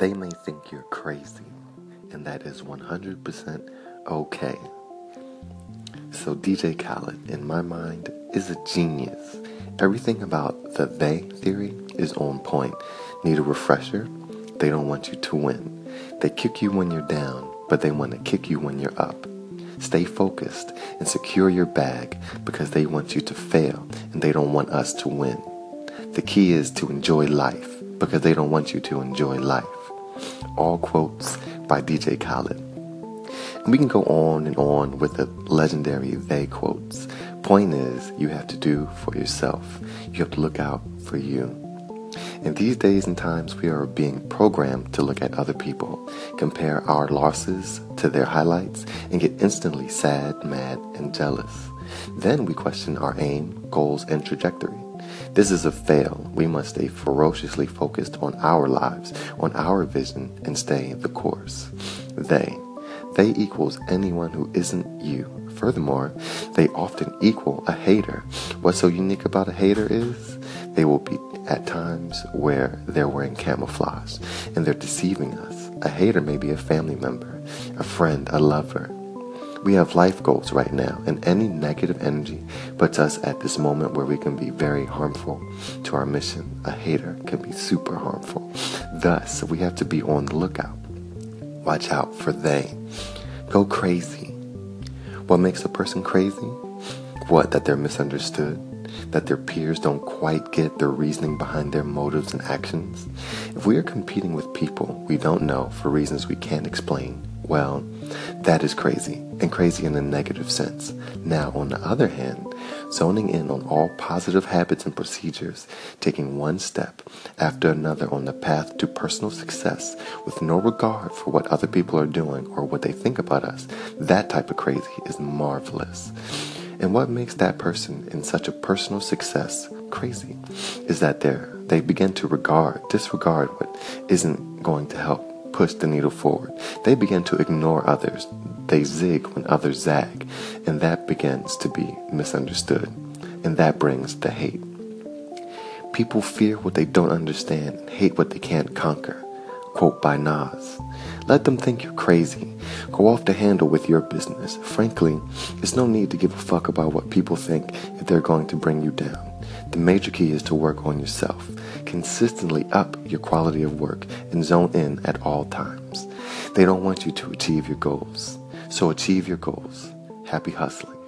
They may think you're crazy, and that is 100% okay. So, DJ Khaled, in my mind, is a genius. Everything about the they theory is on point. Need a refresher? They don't want you to win. They kick you when you're down, but they want to kick you when you're up. Stay focused and secure your bag because they want you to fail and they don't want us to win. The key is to enjoy life because they don't want you to enjoy life. All quotes by DJ Khaled. And we can go on and on with the legendary they quotes. Point is, you have to do for yourself. You have to look out for you. In these days and times, we are being programmed to look at other people, compare our losses to their highlights, and get instantly sad, mad, and jealous. Then we question our aim, goals, and trajectory. This is a fail. We must stay ferociously focused on our lives, on our vision, and stay the course. They. They equals anyone who isn't you. Furthermore, they often equal a hater. What's so unique about a hater is they will be at times where they're wearing camouflage and they're deceiving us. A hater may be a family member, a friend, a lover, we have life goals right now, and any negative energy puts us at this moment where we can be very harmful to our mission. A hater can be super harmful. Thus, we have to be on the lookout. Watch out for they. Go crazy. What makes a person crazy? What? That they're misunderstood? That their peers don't quite get the reasoning behind their motives and actions? If we are competing with people we don't know for reasons we can't explain, well, that is crazy, and crazy in a negative sense. Now, on the other hand, zoning in on all positive habits and procedures, taking one step after another on the path to personal success with no regard for what other people are doing or what they think about us, that type of crazy is marvelous. And what makes that person in such a personal success crazy is that they they begin to regard, disregard what isn't going to help push the needle forward. They begin to ignore others. They zig when others zag. And that begins to be misunderstood. And that brings the hate. People fear what they don't understand and hate what they can't conquer. Quote by Nas. Let them think you're crazy. Go off the handle with your business. Frankly, there's no need to give a fuck about what people think if they're going to bring you down. The major key is to work on yourself. Consistently up your quality of work and zone in at all times. They don't want you to achieve your goals. So achieve your goals. Happy hustling.